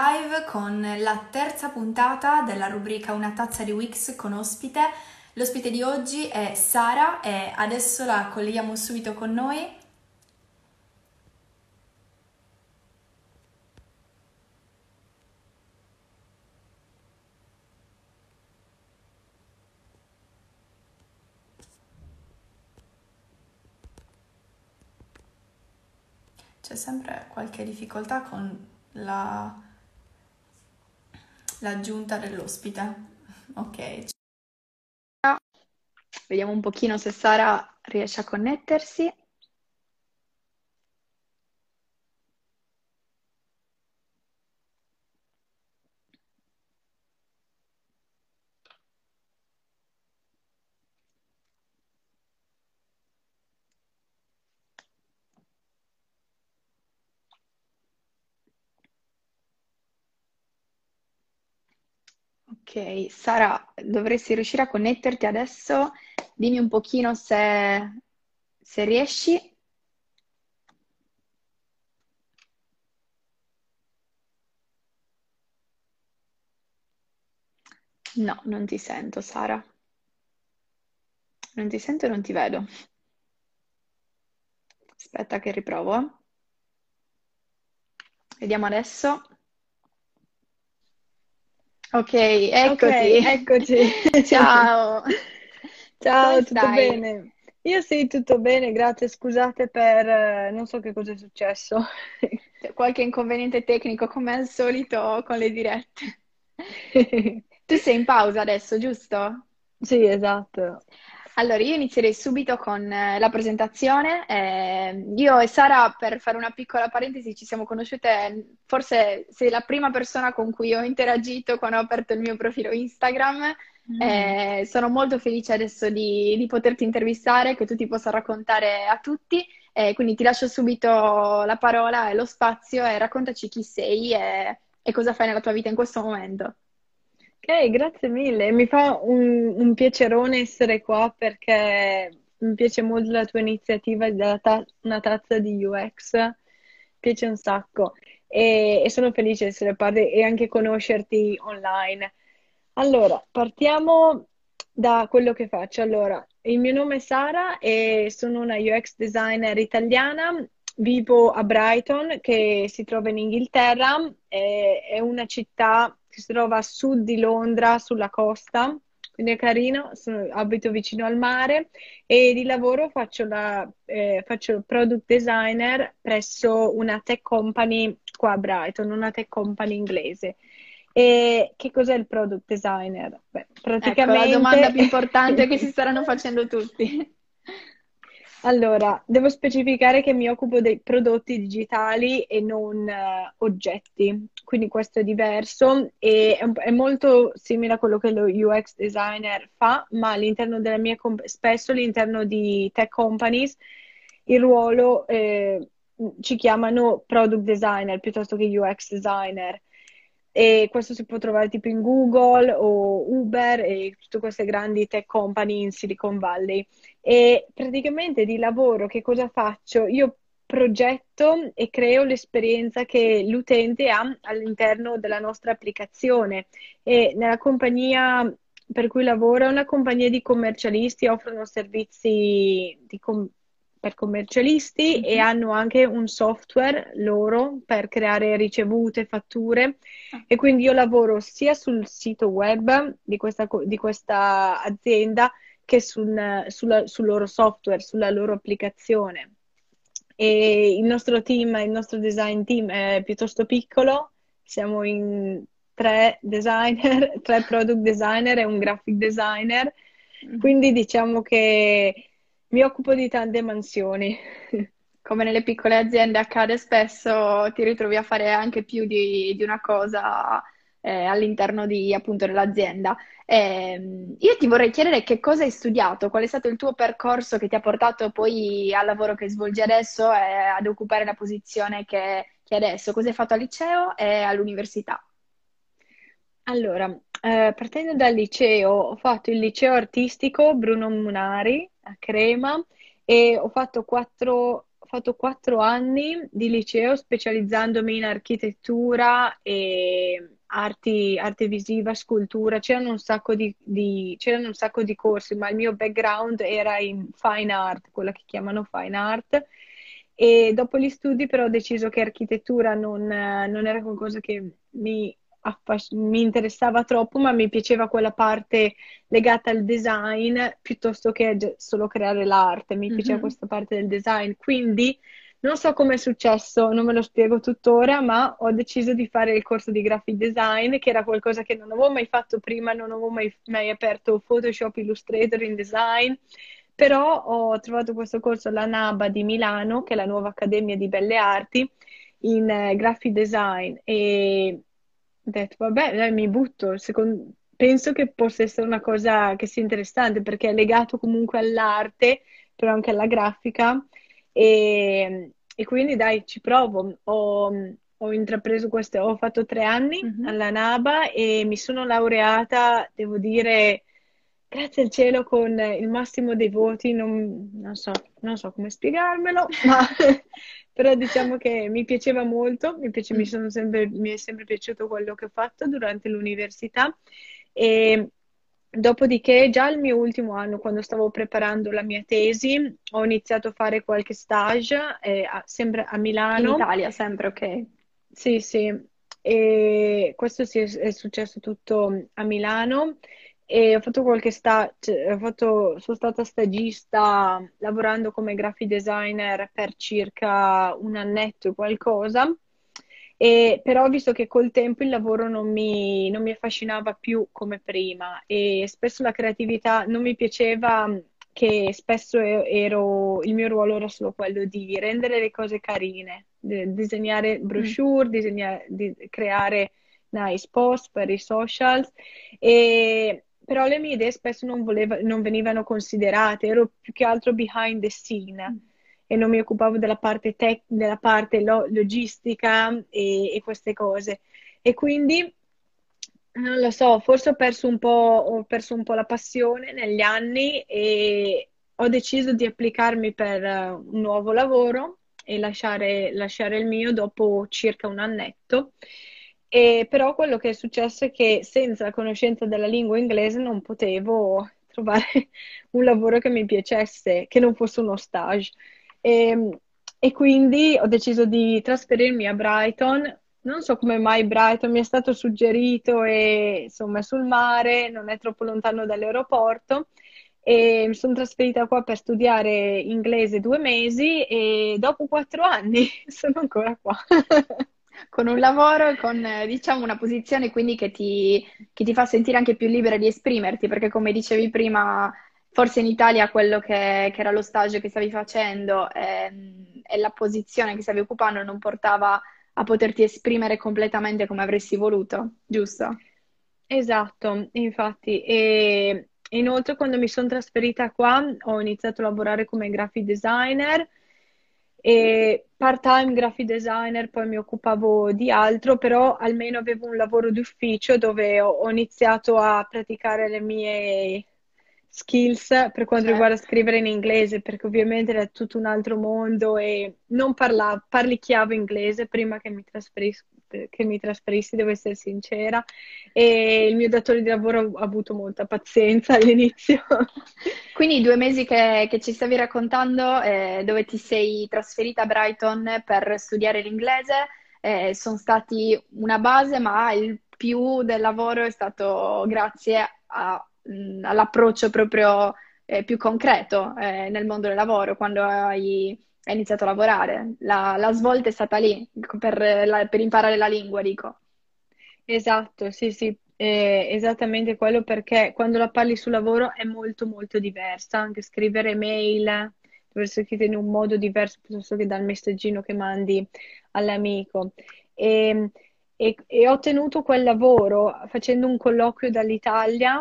live con la terza puntata della rubrica Una tazza di Wix con ospite. L'ospite di oggi è Sara e adesso la colleghiamo subito con noi. C'è sempre qualche difficoltà con la, l'aggiunta dell'ospite. Ok. Vediamo un pochino se Sara riesce a connettersi. Sara, dovresti riuscire a connetterti adesso. Dimmi un pochino se, se riesci. No, non ti sento, Sara. Non ti sento e non ti vedo. Aspetta che riprovo. Vediamo adesso. Ok, Ok, eccoti. eccoci. Ciao. Ciao, Come tutto stai? bene? Io sì, tutto bene, grazie. Scusate per... eh, non so che cosa è successo. Qualche inconveniente tecnico come al solito con le dirette. Tu sei in pausa adesso, giusto? Sì, esatto. Allora, io inizierei subito con eh, la presentazione. Eh, io e Sara, per fare una piccola parentesi, ci siamo conosciute, forse sei la prima persona con cui ho interagito quando ho aperto il mio profilo Instagram. Mm. Eh, sono molto felice adesso di, di poterti intervistare, che tu ti possa raccontare a tutti. Eh, quindi ti lascio subito la parola e lo spazio e raccontaci chi sei e, e cosa fai nella tua vita in questo momento. Ok, grazie mille. Mi fa un, un piacerone essere qua perché mi piace molto la tua iniziativa della ta- una tazza di UX, mi piace un sacco e, e sono felice di essere parte e anche conoscerti online. Allora, partiamo da quello che faccio. Allora, il mio nome è Sara e sono una UX designer italiana. Vivo a Brighton, che si trova in Inghilterra, è, è una città che si trova a sud di Londra, sulla costa, quindi è carino. Sono- abito vicino al mare e di lavoro faccio la eh, faccio product designer presso una tech company qua a Brighton, una tech company inglese. E che cos'è il product designer? Beh, Ecco, la domanda più praticamente importante che si staranno facendo tutti. Allora, devo specificare che mi occupo dei prodotti digitali e non eh, oggetti, quindi questo è diverso e è, è molto simile a quello che lo UX designer fa, ma all'interno della mia, comp- spesso all'interno di tech companies il ruolo eh, ci chiamano product designer piuttosto che UX designer. E questo si può trovare tipo in Google o Uber e tutte queste grandi tech company in Silicon Valley. E praticamente di lavoro che cosa faccio? Io progetto e creo l'esperienza che l'utente ha all'interno della nostra applicazione. E nella compagnia per cui lavoro è una compagnia di commercialisti, offrono servizi di com- per commercialisti e Mhm. hanno anche un software loro per creare ricevute, fatture. Ah, E quindi io lavoro sia sul sito web di questa, di questa azienda che sul, sulla- sul loro software, sulla loro applicazione. E il nostro team, il nostro design team è piuttosto piccolo, siamo in tre designer, tre product designer e un graphic designer, mhm. quindi diciamo che mi occupo di tante mansioni. Come nelle piccole aziende accade spesso, ti ritrovi a fare anche più di, di una cosa eh, all'interno di, appunto, dell'azienda. Ehm, io ti vorrei chiedere che cosa hai studiato, qual è stato il tuo percorso che ti ha portato poi al lavoro che svolgi adesso e ad occupare la posizione che, che adesso. Cosa hai fatto al liceo e all'università? Allora, eh, partendo dal liceo, ho fatto il liceo artistico Bruno Munari Crema e ho fatto quattro fatto quattro anni di liceo specializzandomi in architettura e arti, arte visiva, scultura. C'erano un sacco di, di, c'erano un sacco di corsi, ma il mio background era in fine art, quella che chiamano fine art. E dopo gli studi però ho deciso che architettura non, non era qualcosa che mi mi interessava troppo, ma mi piaceva quella parte legata al design piuttosto che solo creare l'arte, mi piaceva mm-hmm. questa parte del design. Quindi non so come è successo, non me lo spiego tuttora, ma ho deciso di fare il corso di graphic design, che era qualcosa che non avevo mai fatto prima, non avevo mai, mai aperto Photoshop, Illustrator, in design. Però ho trovato questo corso alla NABA di Milano, che è la nuova Accademia di Belle Arti, in eh, graphic design e ho detto, vabbè, dai, mi butto. Secondo... Penso che possa essere una cosa che sia interessante perché è legato comunque all'arte, però anche alla grafica. E, e quindi dai, ci provo. Ho, ho intrapreso questo, ho fatto tre anni mm-hmm. alla NABA e mi sono laureata, devo dire, grazie al cielo con il massimo dei voti, non, non, so, non so, come spiegarmelo, ma però diciamo che mi piaceva molto, mi, piace, mi, mm. sempre, mi, è sempre piaciuto quello che ho fatto durante l'università e dopodiché già il mio ultimo anno, quando stavo preparando la mia tesi, ho iniziato a fare qualche stage eh, a, sempre a Milano. In Italia, sempre, ok. Sì, sì, e questo sì, è successo tutto a Milano e ho fatto qualche sta- cioè, ho fatto, sono stata stagista lavorando come graphic designer per circa un annetto e qualcosa, e, però ho visto che col tempo il lavoro non mi, non mi affascinava più come prima e spesso la creatività non mi piaceva che spesso ero, il mio ruolo era solo quello di rendere le cose carine, disegnare brochure, mm. disegnare, di, creare nice post per i socials e però le mie idee spesso non, voleva, non venivano considerate, ero più che altro behind the scene mm. e non mi occupavo della parte, tec- della parte lo- logistica e, e, queste cose. E quindi, non lo so, forse ho perso un po', ho perso un po' la passione negli anni e ho deciso di applicarmi per un nuovo lavoro e lasciare, lasciare il mio dopo circa un annetto. E però quello che è successo è che senza la conoscenza della lingua inglese non potevo trovare un lavoro che mi piacesse, che non fosse uno stage. E, e quindi ho deciso di trasferirmi a Brighton. Non so come mai Brighton mi è stato suggerito e insomma è sul mare, non è troppo lontano dall'aeroporto e mi sono trasferita qua per studiare inglese due mesi e dopo quattro anni sono ancora qua. con un lavoro con, diciamo, una posizione quindi che ti, che ti, fa sentire anche più libera di esprimerti, perché come dicevi prima, forse in Italia quello che, che era lo stage che stavi facendo e, ehm, e, la posizione che stavi occupando non portava a poterti esprimere completamente come avresti voluto, giusto? Esatto, infatti. E inoltre quando mi sono trasferita qua ho iniziato a lavorare come graphic designer e part-time graphic designer, poi mi occupavo di altro, però almeno avevo un lavoro d'ufficio dove ho, ho iniziato a praticare le mie skills per quanto certo. riguarda scrivere in inglese, perché ovviamente era tutto un altro mondo e non parlavo, parlicchiavo inglese prima che mi trasferisco che mi trasferissi, devo essere sincera, e il mio datore di lavoro ha avuto molta pazienza all'inizio. Quindi i due mesi che, che ci stavi raccontando, eh, dove ti sei trasferita a Brighton per studiare l'inglese, eh, sono stati una base, ma il più del lavoro è stato grazie a, mh, all'approccio proprio eh, più concreto eh, nel mondo del lavoro, quando hai hai iniziato a lavorare. La, la svolta è stata lì per, la, per, imparare la lingua, dico. Esatto, sì, sì, eh, esattamente quello perché quando la parli sul lavoro è molto molto diversa, anche scrivere mail essere scritto in un modo diverso piuttosto che dal messaggino che mandi all'amico. E, e, e ho ottenuto quel lavoro facendo un colloquio dall'Italia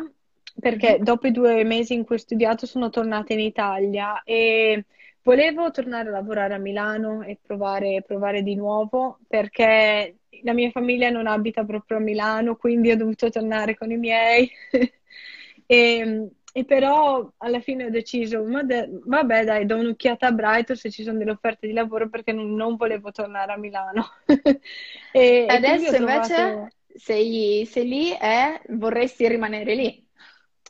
perché mm-hmm. dopo i due mesi in cui ho studiato sono tornata in Italia e Volevo tornare a lavorare a Milano e provare, provare di nuovo perché la mia famiglia non abita proprio a Milano, quindi ho dovuto tornare con i miei. e, e però alla fine ho deciso, vabbè dai, do un'occhiata a Brighton se ci sono delle offerte di lavoro perché non, non volevo tornare a Milano. e, Adesso e invece trovato... sei, sei, lì e vorresti rimanere lì.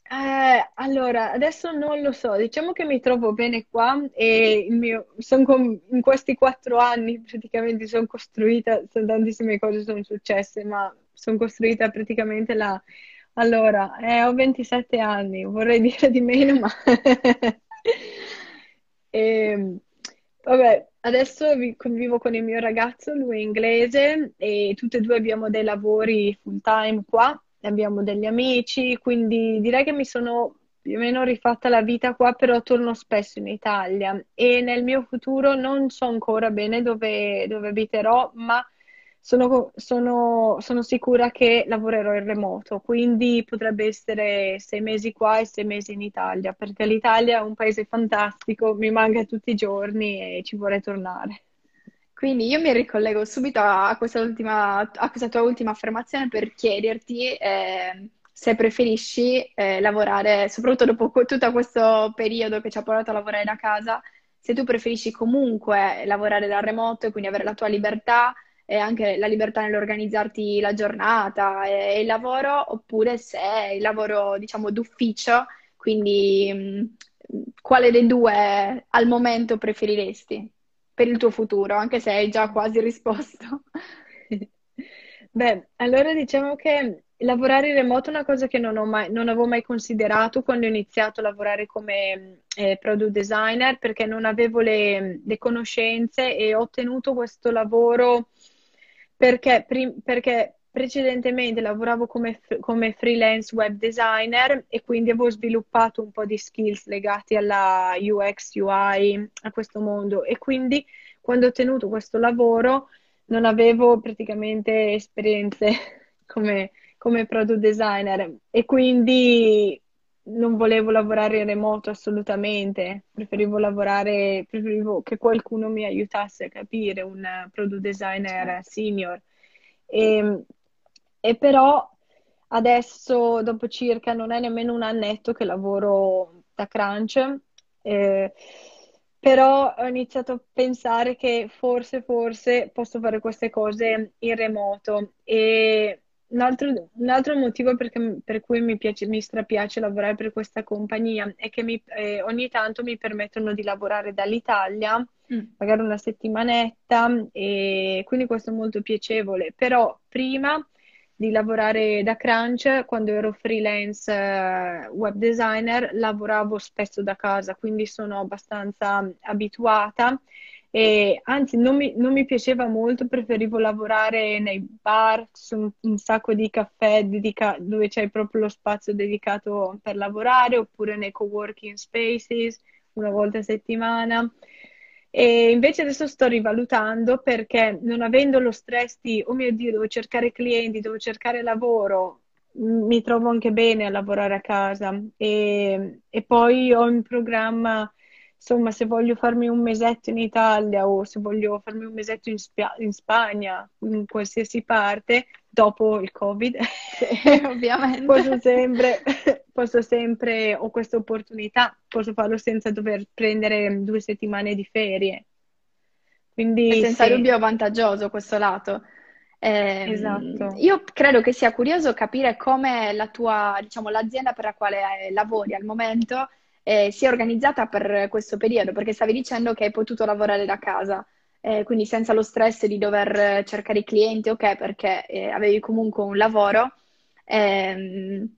Eh, allora, adesso non lo so, diciamo che mi trovo bene qua e mio, con, in questi quattro anni praticamente sono costruita, sono tantissime cose sono successe, ma sono costruita praticamente la... Allora, eh, ho 27 anni, vorrei dire di meno, ma... e, ehm, vabbè, adesso convivo con il mio ragazzo, lui è inglese e tutti e due abbiamo dei lavori full time qua abbiamo degli amici, quindi direi che mi sono più o meno rifatta la vita qua, però torno spesso in Italia e nel mio futuro non so ancora bene dove, dove abiterò, ma sono, sono, sono, sicura che lavorerò in remoto, quindi potrebbe essere sei mesi qua e sei mesi in Italia, perché l'Italia è un paese fantastico, mi manca tutti i giorni e ci vorrei tornare. Quindi io mi ricollego subito a questa, ultima, a questa tua ultima affermazione per chiederti eh, se preferisci eh, lavorare, soprattutto dopo tutto questo periodo che ci ha portato a lavorare da casa, se tu preferisci comunque lavorare da remoto e quindi avere la tua libertà e anche la libertà nell'organizzarti la giornata e, il lavoro, oppure se il lavoro, diciamo, d'ufficio, quindi mh, quale dei due al momento preferiresti? Per il tuo futuro, anche se hai già quasi risposto. Beh, allora diciamo che lavorare in remoto è una cosa che non, mai, non avevo mai considerato quando ho iniziato a lavorare come eh, product designer perché non avevo le, le, conoscenze e ho ottenuto questo lavoro perché, prim, perché precedentemente lavoravo come, come, freelance web designer e quindi avevo sviluppato un po' di skills legati alla UX, UI, a questo mondo e quindi quando ho ottenuto questo lavoro non avevo praticamente esperienze come, come product designer e quindi non volevo lavorare in remoto assolutamente, preferivo lavorare, preferivo che qualcuno mi aiutasse a capire, un product designer certo. senior. E, e però adesso, dopo circa, non è nemmeno un annetto che lavoro da crunch, eh, però ho iniziato a pensare che forse, forse posso fare queste cose in remoto e un altro, un altro motivo perché, per cui mi, piace, mi strapiace lavorare per questa compagnia è che mi, eh, ogni tanto mi permettono di lavorare dall'Italia, mm. magari una settimanetta, e quindi questo è molto piacevole. Però prima di lavorare da Crunch, quando ero freelance eh, web designer, lavoravo spesso da casa, quindi sono abbastanza abituata. E, anzi, non mi, non mi, piaceva molto, preferivo lavorare nei bar, un, un sacco di caffè dedica- dove c'è proprio lo spazio dedicato per lavorare, oppure nei coworking spaces una volta a settimana. E invece adesso sto rivalutando perché non avendo lo stress di, oh mio Dio, devo cercare clienti, devo cercare lavoro, mi trovo anche bene a lavorare a casa. E, e poi ho in programma insomma, se voglio farmi un mesetto in Italia o se voglio farmi un mesetto in, Spia- in Spagna, in qualsiasi parte, dopo il Covid, ovviamente, posso sempre, posso sempre, ho questa opportunità, posso farlo senza dover prendere due settimane di ferie. Quindi, è senza sì. dubbio vantaggioso questo lato. Eh, esatto. Io credo che sia curioso capire come la tua, diciamo, l'azienda per la quale lavori al momento eh, si è organizzata per questo periodo, perché stavi dicendo che hai potuto lavorare da casa, eh, quindi senza lo stress di dover cercare i clienti, ok, perché eh, avevi comunque un lavoro. Ehm,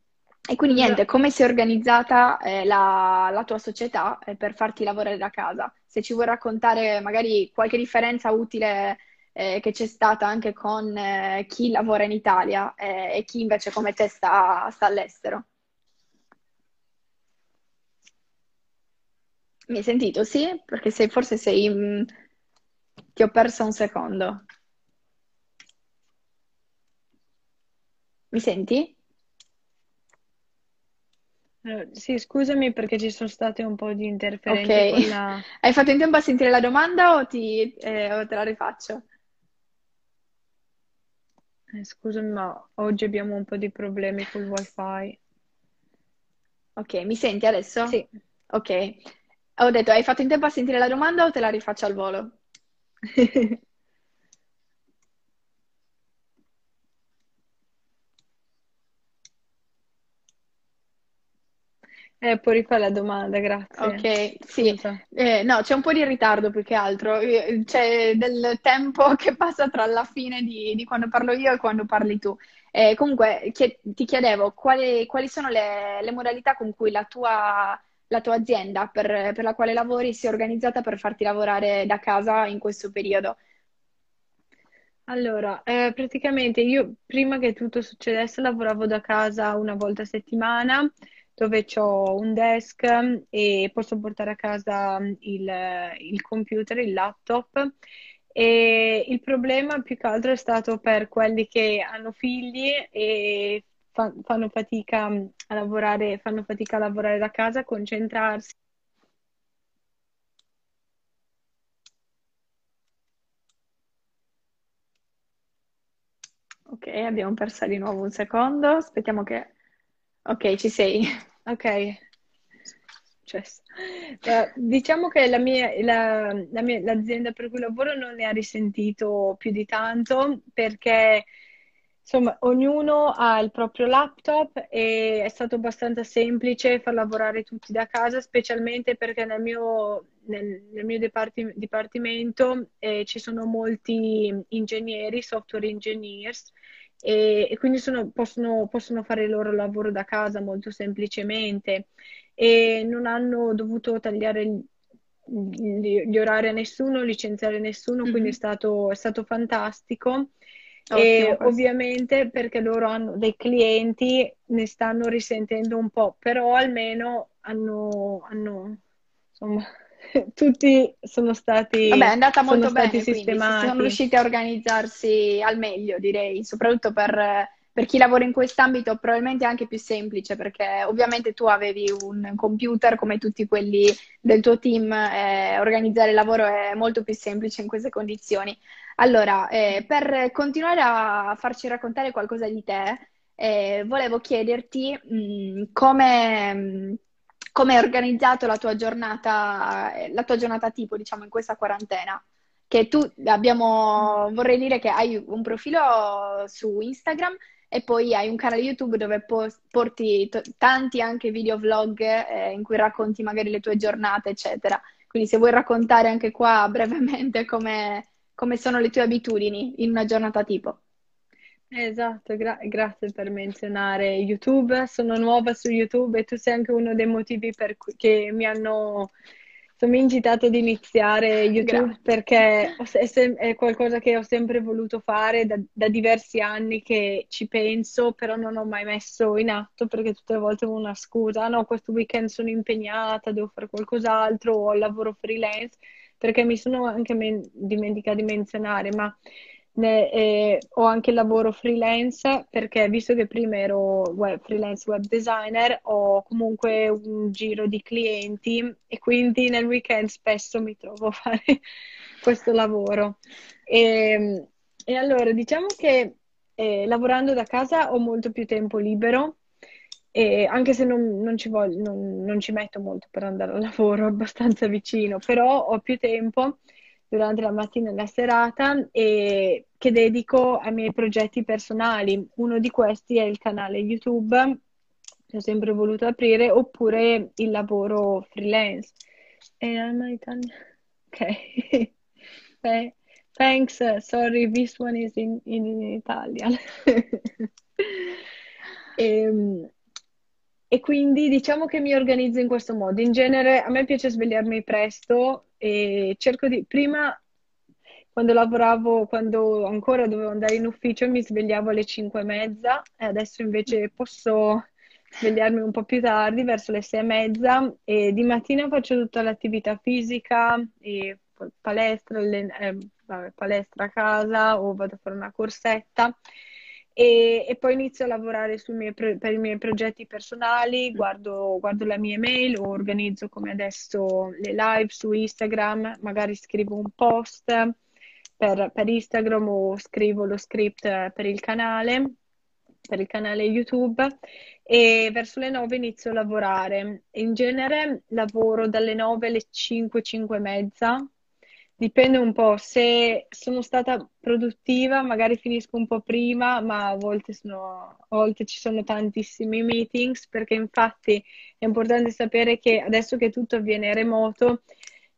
e quindi niente, come si è organizzata eh, la, la, tua società eh, per farti lavorare da casa? Se ci vuoi raccontare magari qualche differenza utile eh, che c'è stata anche con eh, chi lavora in Italia eh, e chi invece come te sta, sta all'estero. Mi hai sentito? Sì? Perché sei, forse sei... Mm, ti ho perso un secondo. Mi senti? Eh, sì, scusami perché ci sono state un po' di interferenze Ok. la... Hai fatto in tempo a sentire la domanda o, ti, eh, o te la rifaccio? Eh, scusami, ma oggi abbiamo un po' di problemi col wifi. Ok, mi senti adesso? Sì. Ok. Ho detto, hai fatto in tempo a sentire la domanda o te la rifaccio al volo? Eh, puoi rifare la domanda, grazie. Ok, sì. Eh, no, c'è un po' di ritardo più che altro. Eh, C'è del tempo che passa tra la fine di, di quando parlo io e quando parli tu. Eh, comunque, chie- ti chiedevo quali, quali sono le, le modalità con cui la tua, la tua azienda per, per la quale lavori si è organizzata per farti lavorare da casa in questo periodo. Allora, eh, praticamente io prima che tutto succedesse lavoravo da casa una volta a settimana dove ho un desk e posso portare a casa il, il computer, il laptop. E il problema più che altro è stato per quelli che hanno figli e fa- fanno fatica a lavorare, fanno fatica a lavorare da casa, concentrarsi. Ok, abbiamo persa di nuovo un secondo. Aspettiamo che... Ok, ci sei. Ok. Eh, diciamo che la mia, la- la mia- l'azienda per cui lavoro non ne ha risentito più di tanto perché insomma ognuno ha il proprio laptop e è stato abbastanza semplice far lavorare tutti da casa, specialmente perché nel mio, nel, nel mio diparti- dipartimento eh, ci sono molti ingegneri, software engineers e, e quindi sono- possono, possono fare il loro lavoro da casa molto semplicemente e non hanno dovuto tagliare gli, gli- orari a nessuno, licenziare nessuno, quindi è Mhm. stato, è stato fantastico. Ottimo E questo. ovviamente perché loro hanno dei clienti, ne stanno risentendo un po', però almeno hanno, hanno insomma, tutti sono Vabbè, è stati, andata molto stati bene, quindi si sono sistemati. riusciti a organizzarsi al meglio, direi, soprattutto per, per chi lavora in quest'ambito, probabilmente è anche più semplice, perché ovviamente tu avevi un computer come tutti quelli del tuo team, e organizzare il lavoro è molto più semplice in queste condizioni. Allora, eh, per continuare a farci raccontare qualcosa di te, eh, volevo chiederti, mh, come, mh, come hai organizzato la tua giornata, eh, la tua giornata tipo, diciamo, in questa quarantena. Che tu abbiamo, vorrei dire che hai un profilo su Instagram e poi hai un canale YouTube dove porti to- tanti anche video vlog, eh, in cui racconti magari le tue giornate, eccetera. Quindi se vuoi raccontare anche qua brevemente come come sono le tue abitudini in una giornata tipo. Esatto, gra- grazie per menzionare YouTube. Sono nuova su YouTube e tu sei anche uno dei motivi per cui che mi hanno insomma, incitato ad iniziare YouTube Grazie. perché ho è, qualcosa che ho sempre voluto fare da, da diversi anni che ci penso, però non ho mai messo in atto perché tutte le volte avevo una scusa. "Ah, no, questo weekend sono impegnata, devo fare qualcos'altro o al lavoro freelance perché mi sono anche men- dimenticata di menzionare, ma ne- eh, ho anche il lavoro freelance perché visto che prima ero web- freelance web designer, ho comunque un giro di clienti e quindi nel weekend spesso mi trovo a fare questo lavoro. E, e allora diciamo che eh, lavorando da casa ho molto più tempo libero. E anche se non, non ci voglio, non, non ci metto molto per andare al lavoro, abbastanza vicino, però ho più tempo durante la mattina e la serata e che dedico ai miei progetti personali. Uno di questi è il canale YouTube che ho sempre voluto aprire, oppure il lavoro freelance. E Alma Italia. Ok. Th- Thanks, sorry, this one is in, in Italian. Ehm, E, quindi diciamo che mi organizzo in questo modo. In genere a me piace svegliarmi presto e cerco di... Prima, quando lavoravo, quando ancora dovevo andare in ufficio, mi svegliavo alle 5 e mezza e adesso invece posso svegliarmi un po' più tardi, verso le 6 e mezza e di mattina faccio tutta l'attività fisica e palestra, allen- eh, vabbè, palestra a casa o vado a fare una corsetta e, e poi inizio a lavorare pro- per i miei progetti personali, guardo, guardo la mia email o organizzo come adesso le live su Instagram, magari scrivo un post per, per Instagram o scrivo lo script per il canale per il canale YouTube e verso le 9 inizio a lavorare. In genere lavoro dalle 9 alle 5, 5 e mezza. Dipende un po', se sono stata produttiva magari finisco un po' prima, ma a volte, sono, a volte ci sono tantissimi meetings perché infatti è importante sapere che adesso che tutto avviene remoto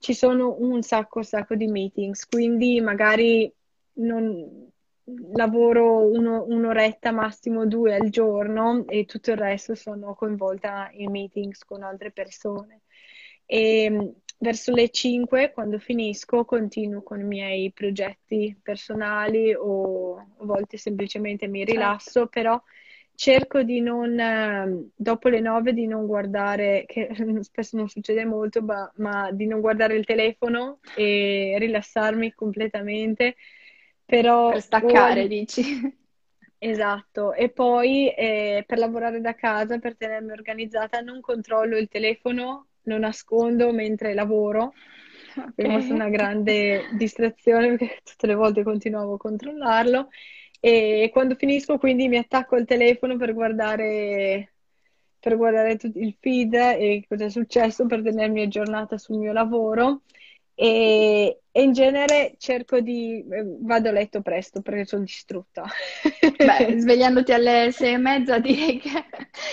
ci sono un sacco, sacco di meetings, quindi magari non, lavoro uno, un'oretta, massimo due al giorno e tutto il resto sono coinvolta in meetings con altre persone. E verso le 5, quando finisco, continuo con i miei progetti personali o a volte semplicemente mi certo. rilasso, certo. però cerco di non, dopo le 9, di non guardare, che spesso non succede molto, ma, ma di non guardare il telefono e rilassarmi completamente però per staccare, o... dici? Esatto, e poi eh, per lavorare da casa, per tenermi organizzata, non controllo il telefono, lo nascondo mentre lavoro. Okay. È una grande distrazione perché tutte le volte continuavo a controllarlo e quando finisco quindi mi attacco al telefono per guardare, per guardare il feed e cosa è successo per tenermi aggiornata sul mio lavoro e, e in genere cerco di eh, vado a letto presto perché sono distrutta. Beh, svegliandoti alle sei e mezza direi che,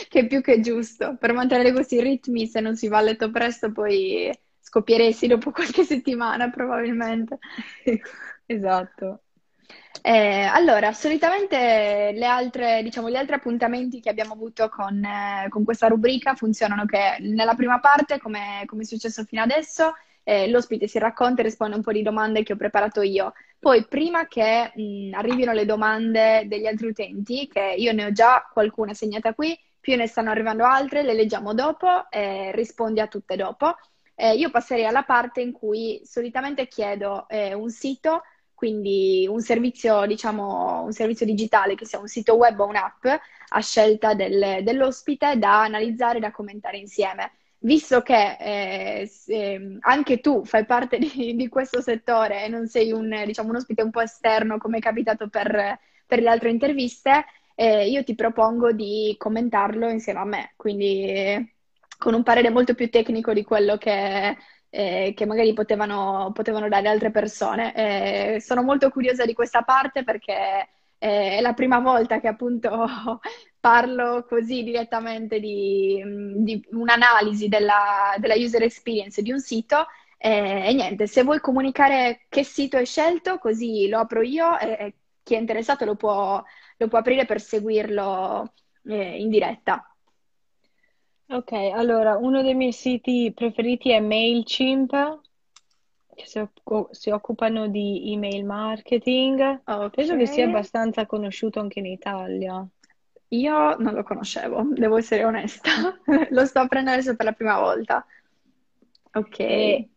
che, è più che giusto. Per mantenere questi ritmi, se non si va a letto presto, poi scoppieresti dopo qualche settimana probabilmente. esatto. Eh, allora, solitamente le altre, diciamo, gli altri appuntamenti che abbiamo avuto con, eh, con questa rubrica funzionano che nella prima parte, come, come è successo fino adesso, eh, l'ospite si racconta e risponde un po' di domande che ho preparato io. Poi, prima che mh, arrivino le domande degli altri utenti, che io ne ho già qualcuna segnata qui, più ne stanno arrivando altre, le leggiamo dopo e rispondi a tutte dopo. Eh, io passerei alla parte in cui solitamente chiedo eh, un sito, quindi un servizio, diciamo, un servizio digitale, che sia un sito web o un'app, a scelta del, dell'ospite da analizzare e da commentare insieme. Visto che eh, anche tu fai parte di, di, questo settore e non sei un, diciamo, un ospite un po' esterno come è capitato per, per le altre interviste, eh, io ti propongo di commentarlo insieme a me, quindi eh, con un parere molto più tecnico di quello che, eh, che magari potevano, potevano, dare altre persone. Eh, sono molto curiosa di questa parte perché eh, è la prima volta che appunto parlo così direttamente di, di un'analisi della, della, user experience di un sito. Eh, e niente, se vuoi comunicare che sito hai scelto, così lo apro io e, e chi è interessato lo può, lo può aprire per seguirlo eh, in diretta. Ok, allora uno dei miei siti preferiti è MailChimp, che si, si occupano di email marketing. Penso che sia abbastanza conosciuto anche in Italia. Io non lo conoscevo, devo essere onesta. lo sto aprendo adesso per la prima volta. Ok. E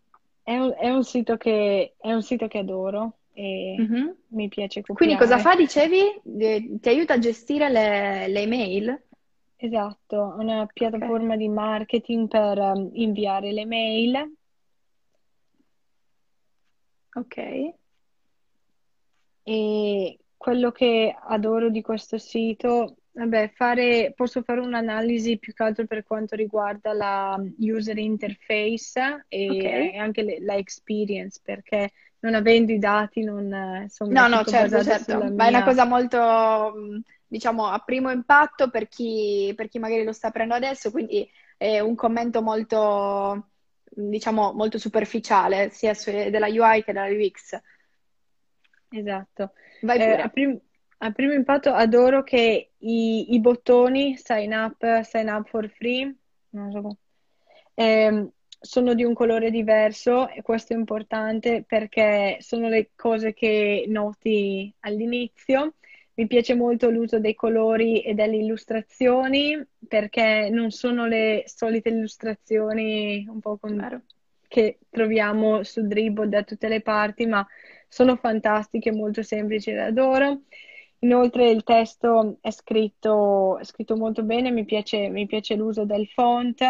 è un, è un sito che, è un sito che adoro e mm-hmm. mi piace. Quindi cosa fa, dicevi? Ti aiuta a gestire le, le email? Esatto, una piattaforma di marketing per um, inviare le mail. Ok. E quello che adoro di questo sito Vabbè, fare, posso fare un'analisi più che altro per quanto riguarda la user interface e okay. anche le, la experience, perché non avendo i dati non eh, sono No, no, certo, certo, ma mia... è una cosa molto, diciamo, a primo impatto per chi, per chi magari lo sta aprendo adesso, quindi è un commento molto, diciamo, molto superficiale, sia della UI che della UX. Esatto. Vai pure. Eh, a prim- al primo impatto adoro che i, i bottoni sign up, sign up for free, non so, eh, sono di un colore diverso e questo è importante perché sono le cose che noti all'inizio. Mi piace molto l'uso dei colori e delle illustrazioni perché non sono le solite illustrazioni un po' con... che troviamo su Dribble da tutte le parti, ma sono fantastiche, molto semplici e adoro. Inoltre il testo è scritto, è scritto molto bene, mi piace, mi piace l'uso del font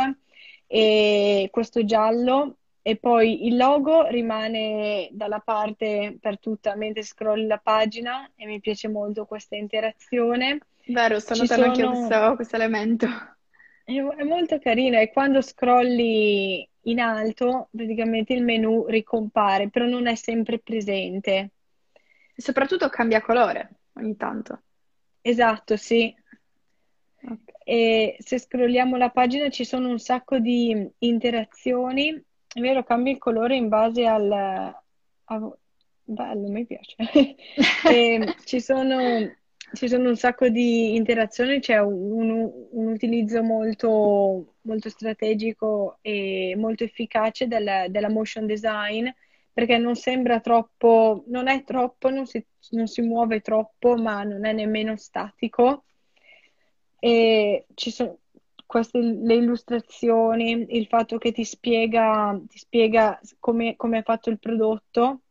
e questo giallo e poi il logo rimane dalla parte per tutta mentre scrolli la pagina e mi piace molto questa interazione. Vero, sto Ci notando anche sono... questo, questo elemento. È, molto carino e quando scrolli in alto, praticamente il menu ricompare, però non è sempre presente. E soprattutto cambia colore ogni tanto. Esatto, sì. Ok. E se scrolliamo la pagina ci sono un sacco di interazioni. È vero, cambia il colore in base al... a- Bello, mi piace. Ci sono, ci sono un sacco di interazioni, c'è un, un utilizzo molto, molto strategico e molto efficace del- della motion design, perché non sembra troppo, non è troppo, non si, non si muove troppo, ma non è nemmeno statico. E ci sono queste le illustrazioni, il fatto che ti spiega, ti spiega come, come è fatto il prodotto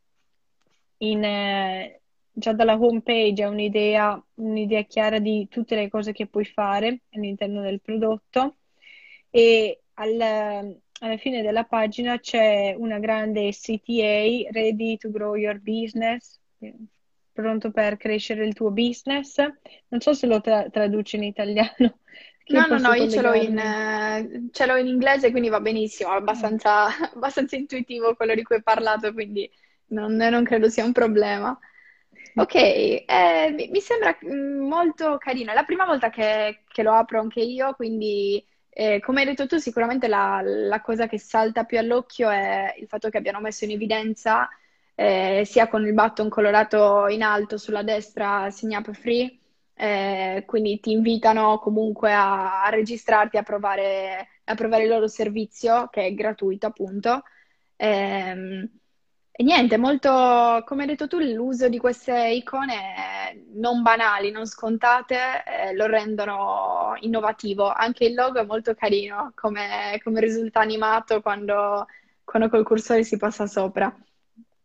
in, eh, già dalla home page è un'idea, un'idea chiara di tutte le cose che puoi fare all'interno del prodotto e al- alla fine della pagina c'è una grande CTA, Ready to Grow Your Business, pronto per crescere il tuo business. Non so se lo tra- traduce in italiano, No, no, no, io ce l'ho in, eh, ce l'ho in inglese, quindi va benissimo, è abbastanza, abbastanza intuitivo quello di cui hai parlato, quindi non, non credo sia un problema. Ok, eh, mi, mi sembra mm, molto carino. È la prima volta che, che lo apro anche io, quindi eh, come hai detto tu, sicuramente la, la cosa che salta più all'occhio è il fatto che abbiano messo in evidenza, eh, sia con il button colorato in alto sulla destra, Sign Up Free, eh, quindi ti invitano comunque a, a registrarti, a provare, a provare il loro servizio, che è gratuito appunto. Ehm, e niente, molto, come hai detto tu, l'uso di queste icone non banali, non scontate, eh, lo rendono innovativo. Anche il logo è molto carino, come, come risulta animato quando, quando col cursore si passa sopra.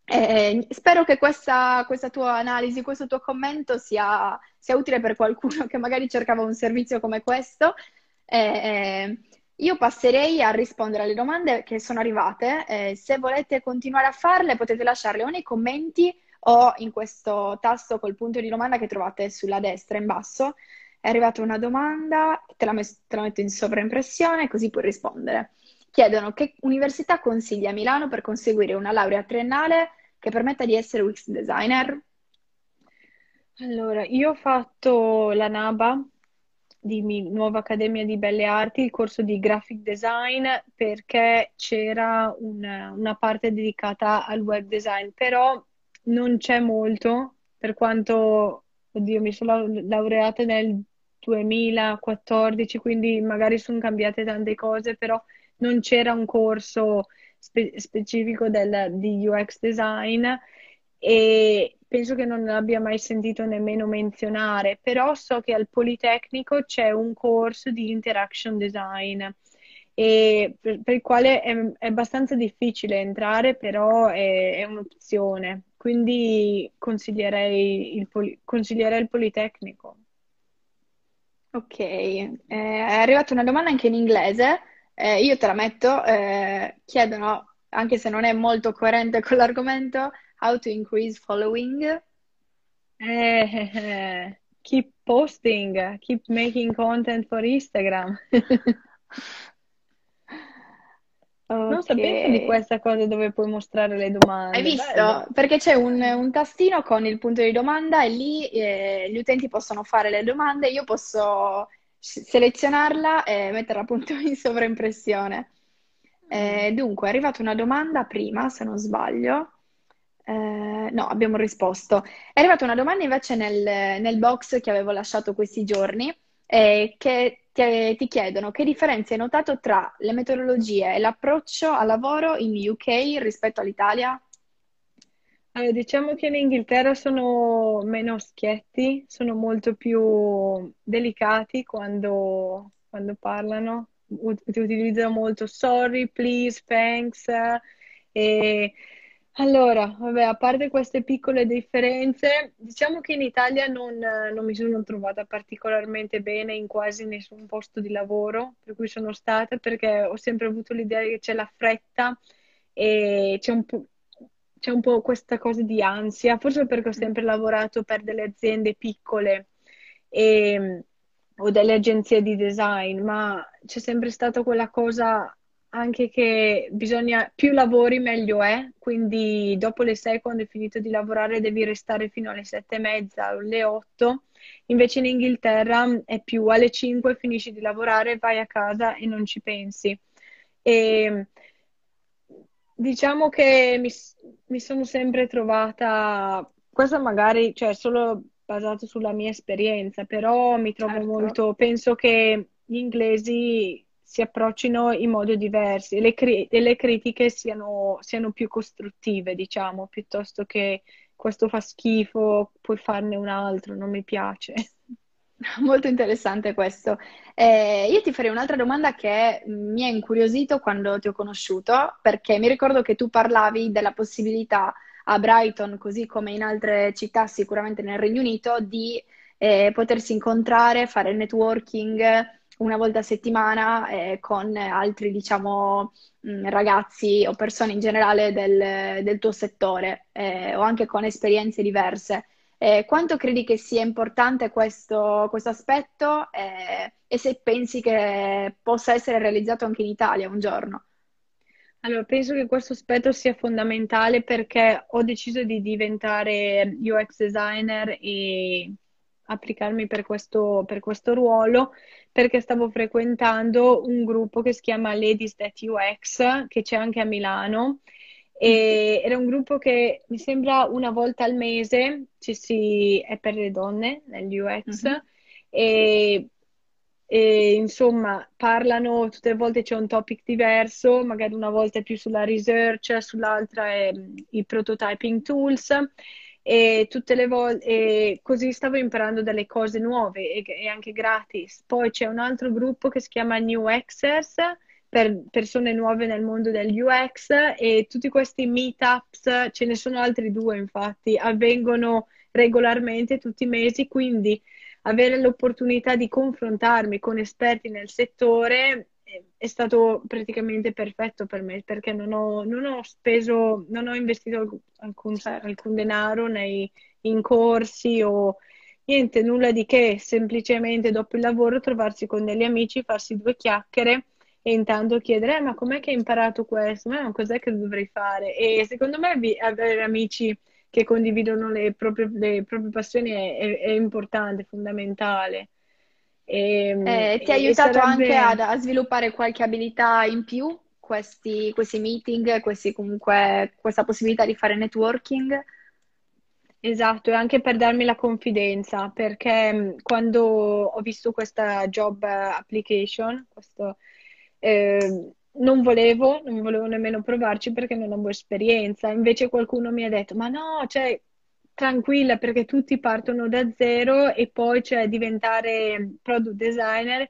Eh, spero che questa, questa tua analisi, questo tuo commento sia, sia utile per qualcuno che magari cercava un servizio come questo. Eh, io passerei a rispondere alle domande che sono arrivate. Eh, se volete continuare a farle, potete lasciarle o nei commenti o in questo tasto col punto di domanda che trovate sulla destra in basso. È arrivata una domanda, te la, mes- te la metto in sovraimpressione così puoi rispondere. Chiedono che università consiglia a Milano per conseguire una laurea triennale che permetta di essere UX designer? Allora, io ho fatto la NABA di Nuova Accademia di Belle Arti, il corso di graphic design, perché c'era una, una parte dedicata al web design, però non c'è molto, per quanto, oddio, mi sono lau- laureata nel 2014, quindi magari sono cambiate tante cose, però non c'era un corso spe- specifico del- di UX design e penso che non l'abbia mai sentito nemmeno menzionare, però so che al Politecnico c'è un corso di interaction design e per, il quale è, è abbastanza difficile entrare, però è, è un'opzione, quindi consiglierei il, Poli- consiglierei il Politecnico. Ok, eh, è arrivata una domanda anche in inglese, Eh, io te la metto, eh, chiedono, anche se non è molto coerente con l'argomento, how to increase following. Eh. Keep posting, keep making content for Instagram. Non Ok. sapevo di questa cosa dove puoi mostrare le Hai domande. visto? Bello. Perché c'è un, un tastino con il punto di domanda e lì eh, gli utenti possono fare le domande, io posso selezionarla e metterla appunto in sovraimpressione. Eh, dunque, è arrivata una domanda prima, se non sbaglio. Eh, no, abbiamo risposto. È arrivata una domanda invece nel, nel box che avevo lasciato questi giorni, eh, che ti, ti chiedono che differenza hai notato tra le metodologie e l'approccio al lavoro in UK rispetto all'Italia? Allora, diciamo che in Inghilterra sono meno schietti, sono molto più delicati quando, quando parlano, Ut- utilizzano molto sorry, please, thanks. E allora, vabbè, a parte queste piccole differenze, diciamo che in Italia non, non mi sono trovata particolarmente bene in quasi nessun posto di lavoro per cui sono stata, perché ho sempre avuto l'idea che c'è la fretta e c'è un po', c'è un po' questa cosa di ansia, forse perché ho sempre lavorato per delle aziende piccole e, o delle agenzie di design, ma c'è sempre stata quella cosa anche che bisogna più lavori meglio è, quindi dopo le 6 quando hai finito di lavorare devi restare fino alle 7 e mezza o alle 8, invece in Inghilterra è più alle 5 finisci di lavorare, vai a casa e non ci pensi. E diciamo che mi, mi sono sempre trovata, questo magari, cioè solo basato sulla mia esperienza, però mi trovo Certo. molto, penso che gli inglesi si approccino in modi diversi e le, cri- e le critiche siano, siano più costruttive, diciamo, piuttosto che questo fa schifo, puoi farne un altro, non mi piace. Molto interessante questo. Eh, io ti farei un'altra domanda che mi ha incuriosito quando ti ho conosciuto, perché mi ricordo che tu parlavi della possibilità a Brighton, così come in altre città, sicuramente nel Regno Unito, di eh, potersi incontrare, fare networking una volta a settimana eh, con altri, diciamo, mh, ragazzi o persone in generale del, del tuo settore, eh, o anche con esperienze diverse. Eh, quanto credi che sia importante questo, questo aspetto eh, e se pensi che possa essere realizzato anche in Italia un giorno? Allora, penso che questo aspetto sia fondamentale perché ho deciso di diventare UX designer e applicarmi per questo, per questo ruolo perché stavo frequentando un gruppo che si chiama Ladies That UX, che c'è anche a Milano. E era un gruppo che mi sembra una volta al mese ci si, è per le donne nell'UX Mhm. e, e, insomma parlano tutte le volte c'è un topic diverso, magari una volta è più sulla research, sull'altra è mm, i prototyping tools e tutte le volte così stavo imparando delle cose nuove e, e anche gratis. Poi c'è un altro gruppo che si chiama New Xers per persone nuove nel mondo del UX e tutti questi meetups, ce ne sono altri due infatti, avvengono regolarmente tutti i mesi, quindi avere l'opportunità di confrontarmi con esperti nel settore eh, è stato praticamente perfetto per me perché non ho, non ho speso, non ho investito alcun, alcun denaro nei, in corsi o niente, nulla di che, semplicemente dopo il lavoro trovarsi con degli amici, farsi due chiacchiere e intanto chiedere, "Eh, ma com'è che hai imparato questo? Ma cos'è che dovrei fare? E secondo me avere amici che condividono le proprie, le proprie passioni è, è- è importante, fondamentale. E, Eh, ti ha aiutato anche ad- sarebbe a sviluppare qualche abilità in più, questi, questi meeting, questi comunque, questa possibilità di fare networking? esatto, e anche per darmi la confidenza, perché quando ho visto questa job application, questo, eh, non volevo, non volevo nemmeno provarci perché non avevo esperienza. Invece qualcuno mi ha detto: Ma no, cioè, tranquilla, perché tutti partono da zero e poi cioè, diventare product designer.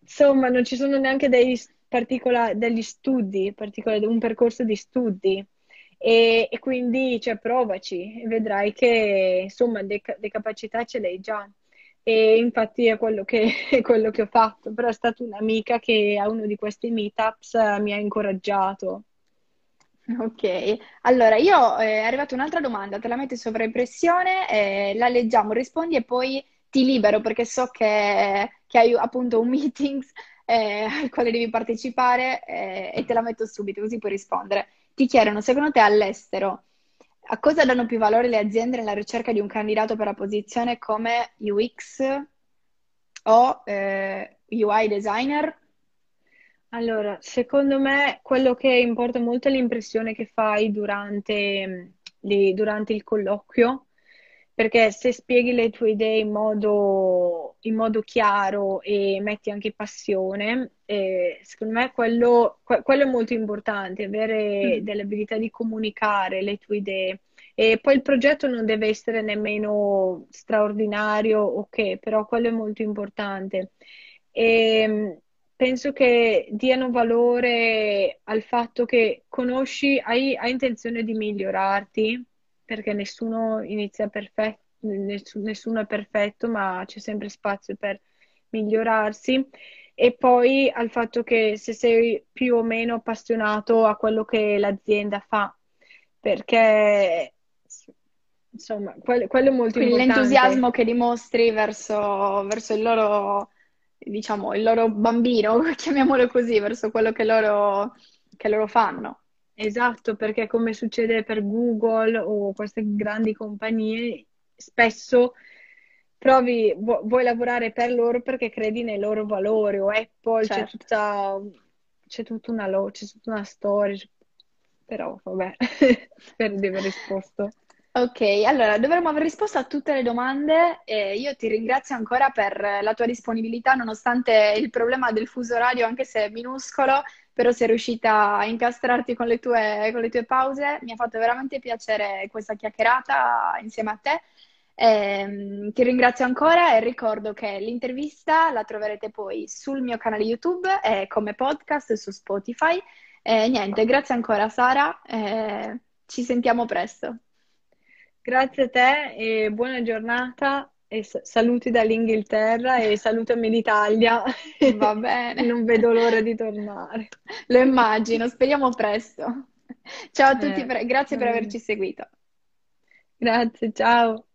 Insomma, non ci sono neanche dei particola- degli studi, particolari, un percorso di studi. E, e quindi, cioè, provaci e vedrai che, insomma, le, le capacità ce le hai già. E infatti è quello che, è quello che ho fatto, però è stata un'amica che a uno di questi meetups eh, mi ha incoraggiato. Ok, allora io eh, è arrivata un'altra domanda, te la metto in sovraimpressione, eh, la leggiamo, rispondi e poi ti libero perché so che, che hai appunto un meeting eh, al quale devi partecipare eh, e te la metto subito così puoi rispondere. Ti chiedono, secondo te all'estero, a cosa danno più valore le aziende nella ricerca di un candidato per la posizione come UX o eh, UI designer? Allora, secondo me quello che importa molto è l'impressione che fai durante, li- durante il colloquio, perché se spieghi le tue idee in modo, in modo chiaro e metti anche passione, eh, secondo me quello, que- quello è molto importante, avere Mm, delle abilità di comunicare le tue idee. E poi il progetto non deve essere nemmeno straordinario, ok, però quello è molto importante. E penso che diano valore al fatto che conosci, hai, hai intenzione di migliorarti, perché nessuno inizia perfetto, nessuno è perfetto, ma c'è sempre spazio per migliorarsi. E poi al fatto che se sei più o meno appassionato a quello che l'azienda fa, perché insomma, quello, quello è molto Quindi importante. l'entusiasmo che dimostri verso, verso il loro, diciamo, il loro bambino, chiamiamolo così, verso quello che loro, che loro fanno. Esatto, perché come succede per Google o queste grandi compagnie, spesso provi, vuoi lavorare per loro perché credi nei loro valori, o Apple, c'è Certo. tutta, c'è tutta una, lo- c'è tutta una storia, però vabbè, spero di aver risposto. Ok, allora dovremmo aver risposto a tutte le domande e io ti ringrazio ancora per la tua disponibilità, nonostante il problema del fuso orario, anche se è minuscolo, però sei riuscita a incastrarti con le tue, con le tue pause. Mi ha fatto veramente piacere questa chiacchierata insieme a te. Ehm, ti ringrazio ancora e ricordo che l'intervista la troverete poi sul mio canale YouTube e come podcast su Spotify. E niente, grazie ancora Sara, ci sentiamo presto. Grazie a te e buona giornata e saluti dall'Inghilterra e salutami l'Italia. Va bene. Non vedo l'ora di tornare. Lo immagino, speriamo presto. Ciao a tutti, Eh, grazie per averci seguito. Grazie, ciao.